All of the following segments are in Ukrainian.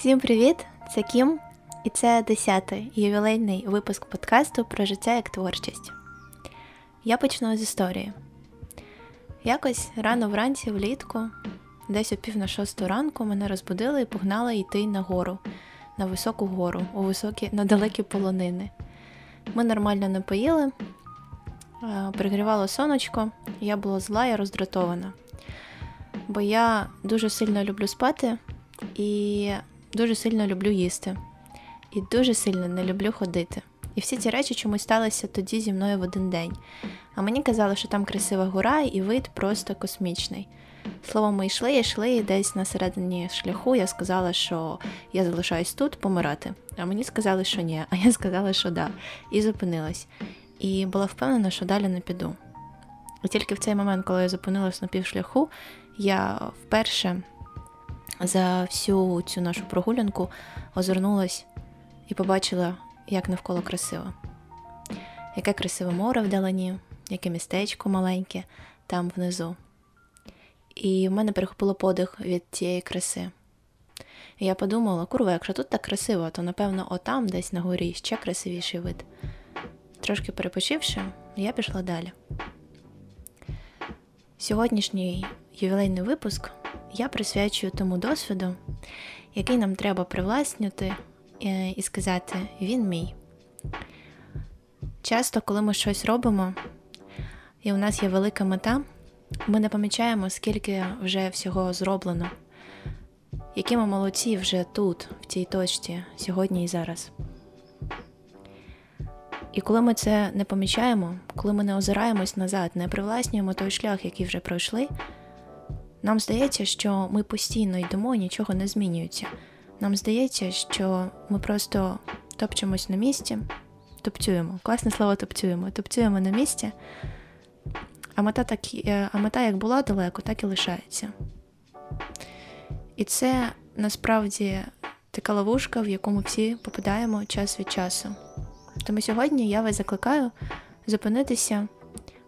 Всім привіт! Це Кім, і це 10-й ювілейний випуск подкасту про життя як творчість. Я почну з історії. Якось рано вранці влітку, десь о пів на шосту ранку, мене розбудили і погнали йти на гору, на високу гору, у високі, на далекі полонини. Ми нормально не поїли, пригрівало сонечко, я була зла і роздратована. Бо я дуже сильно люблю спати і дуже сильно люблю їсти. І дуже сильно не люблю ходити. І всі ці речі чомусь сталися тоді зі мною в один день. А мені казали, що там красива гора і вид просто космічний. Словом, ми йшли, йшли, і десь на середині шляху я сказала, що я залишаюсь тут помирати. А мені сказали, що ні, а я сказала, що да. І зупинилась. І була впевнена, що далі не піду. І тільки в цей момент, коли я зупинилась на півшляху, я вперше за всю цю нашу прогулянку озирнулась і побачила, як навколо красиво. Яке красиве море вдалині, яке містечко маленьке там внизу. І в мене перехопило подих від тієї краси. І я подумала, курва, якщо тут так красиво, то напевно отам, десь на горі, ще красивіший вид. Трошки перепочивши, я пішла далі. Сьогоднішній ювілейний випуск я присвячую тому досвіду, який нам треба привласнювати е, і сказати він мій. Часто, коли ми щось робимо, і у нас є велика мета, ми не помічаємо, скільки вже всього зроблено, які ми молодці вже тут, в цій точці, сьогодні і зараз. І коли ми це не помічаємо, коли ми не озираємось назад, не привласнюємо той шлях, який вже пройшли, нам здається, що ми постійно йдемо і нічого не змінюється. Нам здається, що ми просто топчемось на місці, топцюємо. Класне слово топцюємо. Топцюємо на місці, а мета, так, е, а мета як була далеко, так і лишається. І це насправді така ловушка, в яку ми всі попадаємо час від часу. Тому сьогодні я вас закликаю зупинитися,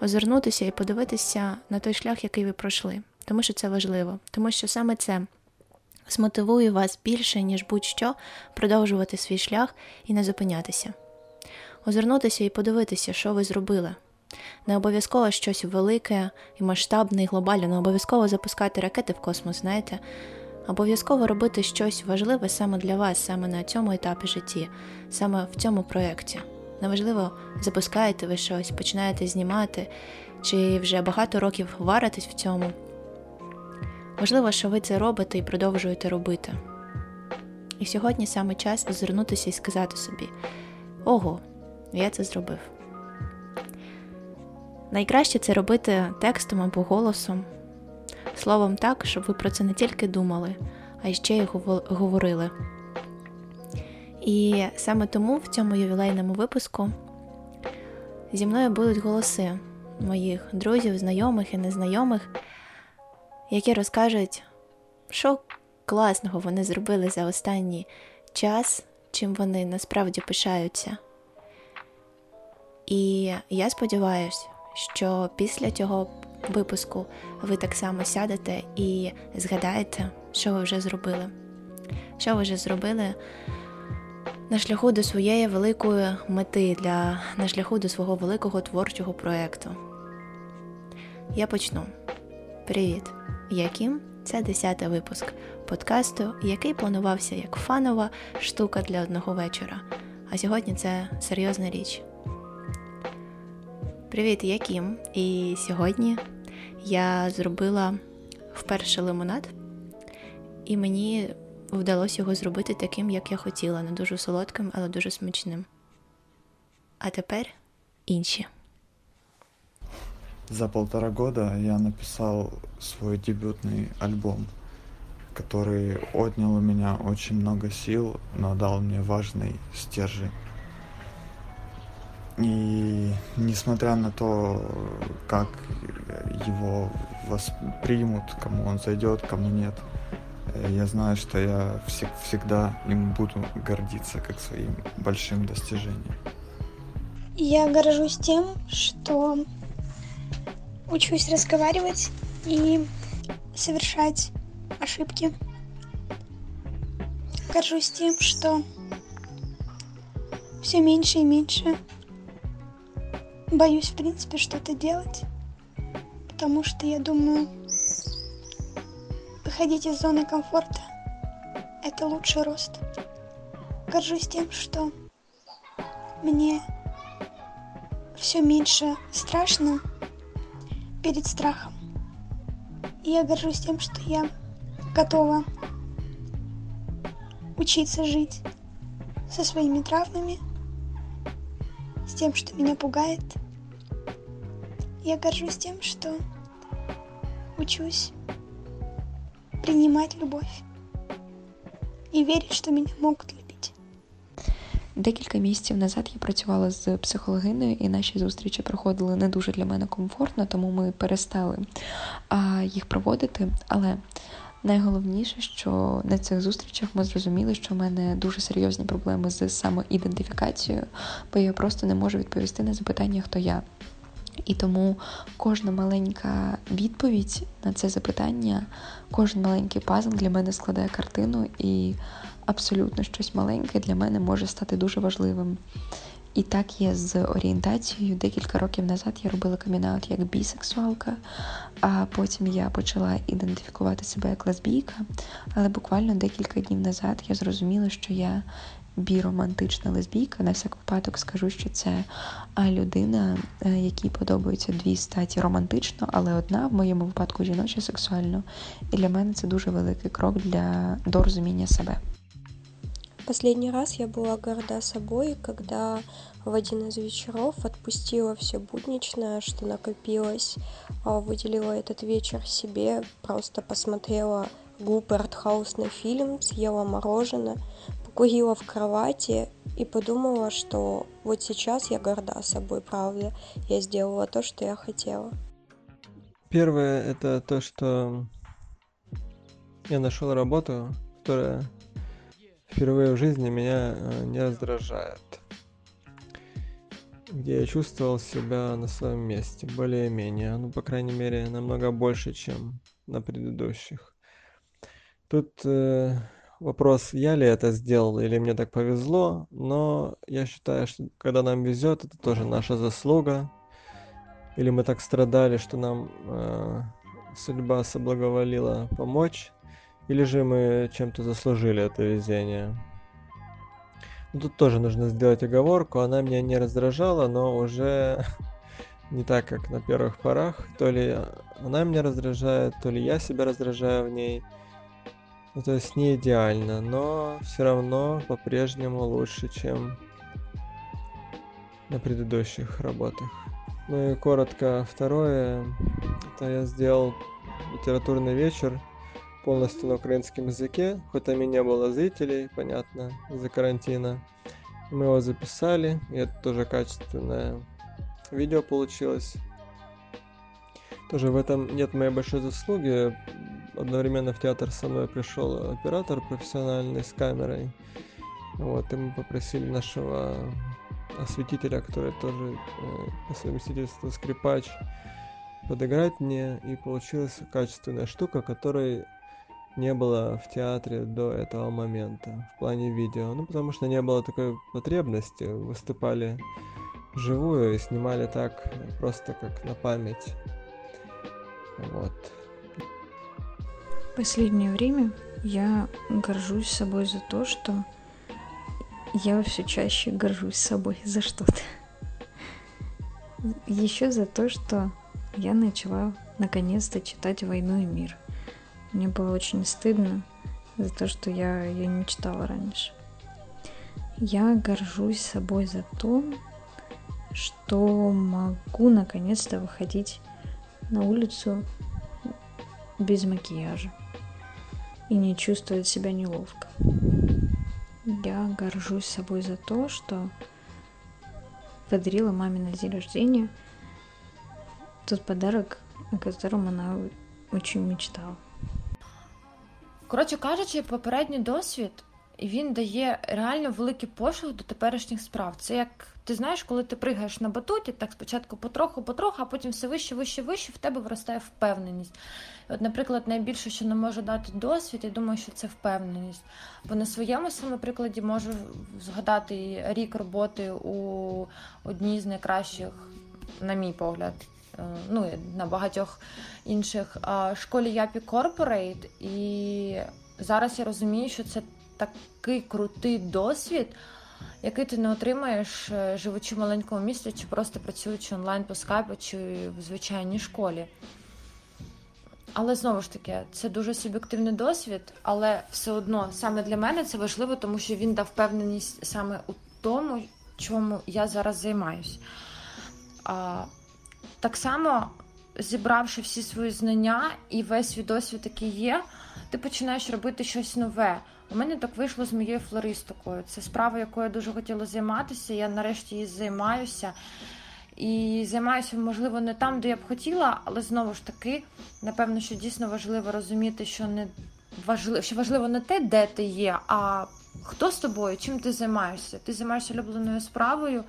озирнутися і подивитися на той шлях, який ви пройшли, тому що це важливо, тому що саме це змотивує вас більше, ніж будь-що продовжувати свій шлях і не зупинятися. Озирнутися і подивитися, що ви зробили. Не обов'язково щось велике і масштабне, і глобальне, не обов'язково запускати ракети в космос, знаєте. Обов'язково робити щось важливе саме для вас, саме на цьому етапі житті, саме в цьому проєкті. Неважливо, запускаєте ви щось, починаєте знімати, чи вже багато років варитесь в цьому. Важливо, що ви це робите і продовжуєте робити. І сьогодні саме час озирнутися і сказати собі: Ого, я це зробив. Найкраще це робити текстом або голосом, словом так, щоб ви про це не тільки думали, а ще й говорили. І саме тому в цьому ювілейному випуску зі мною будуть голоси моїх друзів, знайомих і незнайомих, які розкажуть, що класного вони зробили за останній час, чим вони насправді пишаються. І я сподіваюся, що після цього випуску ви так само сядете і згадаєте, що ви вже зробили. Що ви вже зробили на шляху до своєї великої мети, для, на шляху до свого великого творчого проєкту. Я почну. Привіт! Я Кім, це 10 випуск подкасту, який планувався як фанова штука для одного вечора. А сьогодні це серйозна річ. Привіт, я Кім. І сьогодні я зробила вперше лимонад, і мені вдалося його зробити таким, як я хотіла, не дуже солодким, але дуже смачним. А тепер інші. За полтора года я написал свой дебютный альбом, который отнял у меня очень много сил, но дал мне важный стержень. И несмотря на то, как его воспримут, кому он зайдет, кому нет, я знаю, что я всегда им буду гордиться как своим большим достижением. Я горжусь тем, что учусь разговаривать и совершать ошибки. горжусь тем, что все меньше и меньше боюсь, в принципе, что-то делать, потому что я думаю, выходить из зоны комфорта – это лучший рост. Горжусь тем, что мне все меньше страшно перед страхом. И я горжусь тем, что я готова учиться жить со своими травмами, с тем, что меня пугает. Я горжусь тем, что учусь принимать любовь вірити, що мене можуть любити. Декілька місяців назад я працювала з психологиною, і наші зустрічі проходили не дуже для мене комфортно, тому ми перестали їх проводити. Але найголовніше, що на цих зустрічах ми зрозуміли, що в мене дуже серйозні проблеми з самоідентифікацією, бо я просто не можу відповісти на запитання, хто я. І тому кожна маленька відповідь на це запитання, кожен маленький пазл для мене складає картину, і абсолютно щось маленьке для мене може стати дуже важливим. І так є з орієнтацією. Декілька років назад я робила камінаут як бісексуалка, а потім я почала ідентифікувати себе як лесбійка. Але буквально декілька днів назад я зрозуміла, що я біромантична лесбійка. На всяк випадок скажу, що це людина, е, якій подобаються дві статі романтично, але одна в моєму випадку жіноча сексуально. І для мене це дуже великий крок для до розуміння себе. Последний раз я была горда собой, когда в один из вечеров отпустила все будничное, что накопилось, а выделила этот вечер себе, просто посмотрела глупый артхаусный фильм, съела мороженое, покурила в кровати и подумала, что вот сейчас я горда собой, правда. Я сделала то, что я хотела. Первое это то, что я нашел работу, которая впервые в жизни меня э, не раздражает. Где я чувствовал себя на своем месте, более-менее. Ну, по крайней мере, намного больше, чем на предыдущих. Тут э, вопрос, я ли это сделал или мне так повезло, но я считаю, что когда нам везет, это тоже наша заслуга. Или мы так страдали, что нам э, судьба соблаговолила помочь, или же мы чем-то заслужили это везение. Ну, тут тоже нужно сделать оговорку, она меня не раздражала, но уже не так, как на первых порах. То ли она меня раздражает, то ли я себя раздражаю в ней. Ну, то есть не идеально, но все равно по-прежнему лучше, чем на предыдущих работах. Ну и коротко второе, это я сделал литературный вечер полностью на украинском языке, хоть там и не было зрителей, понятно, из-за карантина. Мы его записали, и это тоже качественное видео получилось. Тоже в этом нет моей большой заслуги. Одновременно в театр со мной пришел оператор профессиональный с камерой. Вот, и мы попросили нашего осветителя, который тоже э, по совместительству скрипач, подыграть мне, и получилась качественная штука, которой не было в театре до этого момента в плане видео. Ну, потому что не было такой потребности. Выступали вживую и снимали так просто как на память. Вот. Последнее время я горжусь собой за то, что я все чаще горжусь собой за что-то. Еще за то, что я начала наконец-то читать «Войну и мир». Мне было очень стыдно за то, что я ее не читала раньше. Я горжусь собой за то, что могу наконец-то выходить на улицу без макияжа и не чувствовать себя неловко. Я горжусь собой за то, что подарила маме на день рождения тот подарок, о котором она очень мечтала. Коротше кажучи, попередній досвід він дає реально великий поштовх до теперішніх справ. Це як ти знаєш, коли ти пригаєш на батуті, так спочатку потроху-потроху, а потім все вище, вище, вище, в тебе виростає впевненість. От, наприклад, найбільше, що не може дати досвід, я думаю, що це впевненість. Бо на своєму саме прикладі можу згадати рік роботи у одній з найкращих, на мій погляд, ну на багатьох інших школі Yappi Corporate. І зараз я розумію, що це такий крутий досвід який ти не отримаєш, е, живучи в маленькому місті, чи просто працюючи онлайн по скайпу, чи в звичайній школі. Але знову ж таки, це дуже суб'єктивний досвід, але все одно саме для мене це важливо, тому що він дав впевненість саме у тому, чому я зараз займаюсь. Так само, зібравши всі свої знання і весь свій досвід, який є, ти починаєш робити щось нове. У мене так вийшло з моєю флористикою. Це справа, якою я дуже хотіла займатися. Я нарешті її займаюся. І займаюся, можливо, не там, де я б хотіла, але знову ж таки, напевно, що дійсно важливо розуміти, що не важливо, що важливо не те, де ти є, а хто з тобою, чим ти займаєшся. Ти займаєшся улюбленою справою.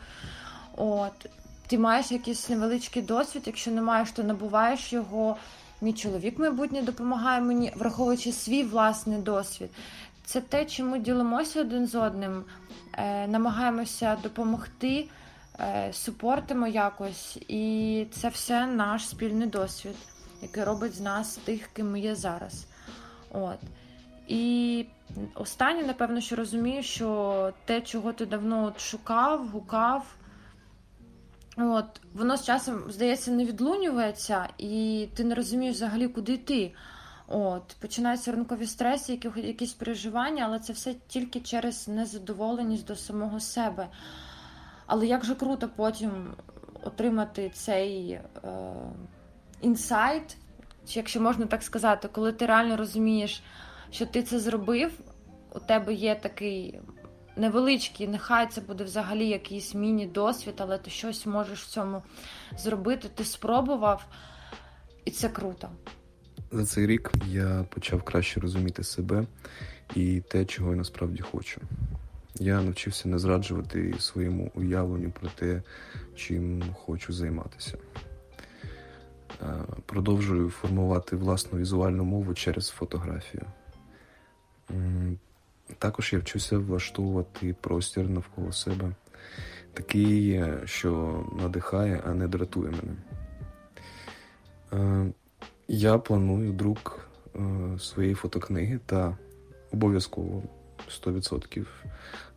От, Ти маєш якийсь невеличкий досвід, якщо не маєш, то набуваєш його. Мій чоловік майбутнє допомагає мені, враховуючи свій власний досвід це те, ми ділимося один з одним, е, намагаємося допомогти, е, супортимо якось, і це все наш спільний досвід, який робить з нас тих, ким ми є зараз. От. І останнє, напевно, що розумію, що те, чого ти давно от шукав, гукав, от, воно з часом, здається, не відлунюється, і ти не розумієш взагалі, куди йти. От, Починаються ранкові стреси, які, якісь переживання, але це все тільки через незадоволеність до самого себе. Але як же круто потім отримати цей е, інсайт, якщо можна так сказати, коли ти реально розумієш, що ти це зробив, у тебе є такий невеличкий, нехай це буде взагалі якийсь міні-досвід, але ти щось можеш в цьому зробити, ти спробував, і це круто. За цей рік я почав краще розуміти себе і те, чого я насправді хочу. Я навчився не зраджувати своєму уявленню про те, чим хочу займатися. Е, продовжую формувати власну візуальну мову через фотографію. Також я вчуся влаштовувати простір навколо себе, такий, що надихає, а не дратує мене. Е, я планую друк е, своєї фотокниги та обов'язково 100%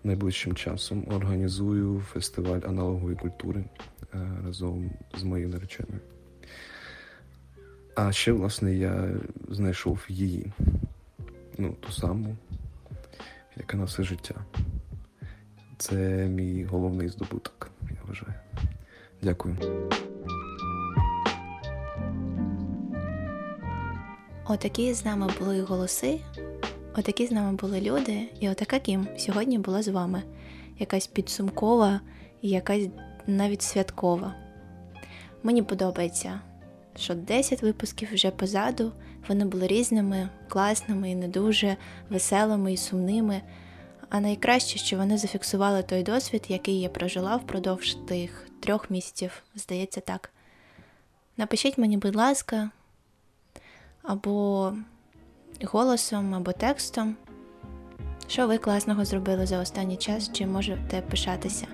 найближчим часом організую фестиваль аналогової культури е, разом з моєю нареченою. А ще, власне, я знайшов її, ну, ту саму, яка на все життя. Це мій головний здобуток, я вважаю. Дякую. Отакі з нами були голоси, отакі з нами були люди, і отака Кім сьогодні була з вами. Якась підсумкова і якась навіть святкова. Мені подобається, що 10 випусків вже позаду, вони були різними, класними і не дуже веселими і сумними. А найкраще, що вони зафіксували той досвід, який я прожила впродовж тих трьох місяців, здається так. Напишіть мені, будь ласка або голосом, або текстом. Що ви класного зробили за останній час, чи можете пишатися?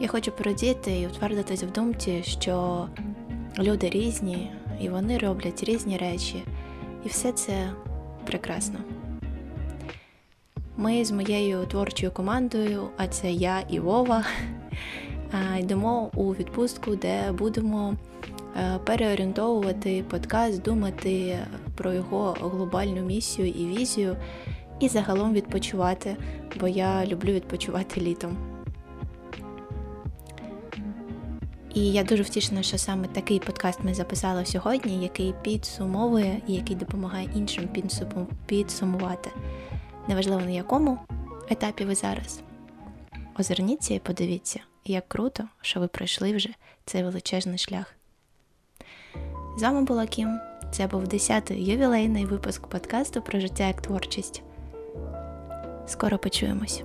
Я хочу порадіти і утвердитись в думці, що люди різні, і вони роблять різні речі, і все це прекрасно. Ми з моєю творчою командою, а це я і Вова, йдемо у відпустку, де будемо Е, переорієнтовувати подкаст, думати про його глобальну місію і візію, і загалом відпочивати, бо я люблю відпочивати літом. І я дуже втішена, що саме такий подкаст ми записали сьогодні, який підсумовує і який допомагає іншим підсумувати. Неважливо на якому етапі ви зараз. Озирніться і подивіться, як круто, що ви пройшли вже цей величезний шлях. З вами була Кім. Це був 10-й ювілейний випуск подкасту про життя як творчість. Скоро почуємось.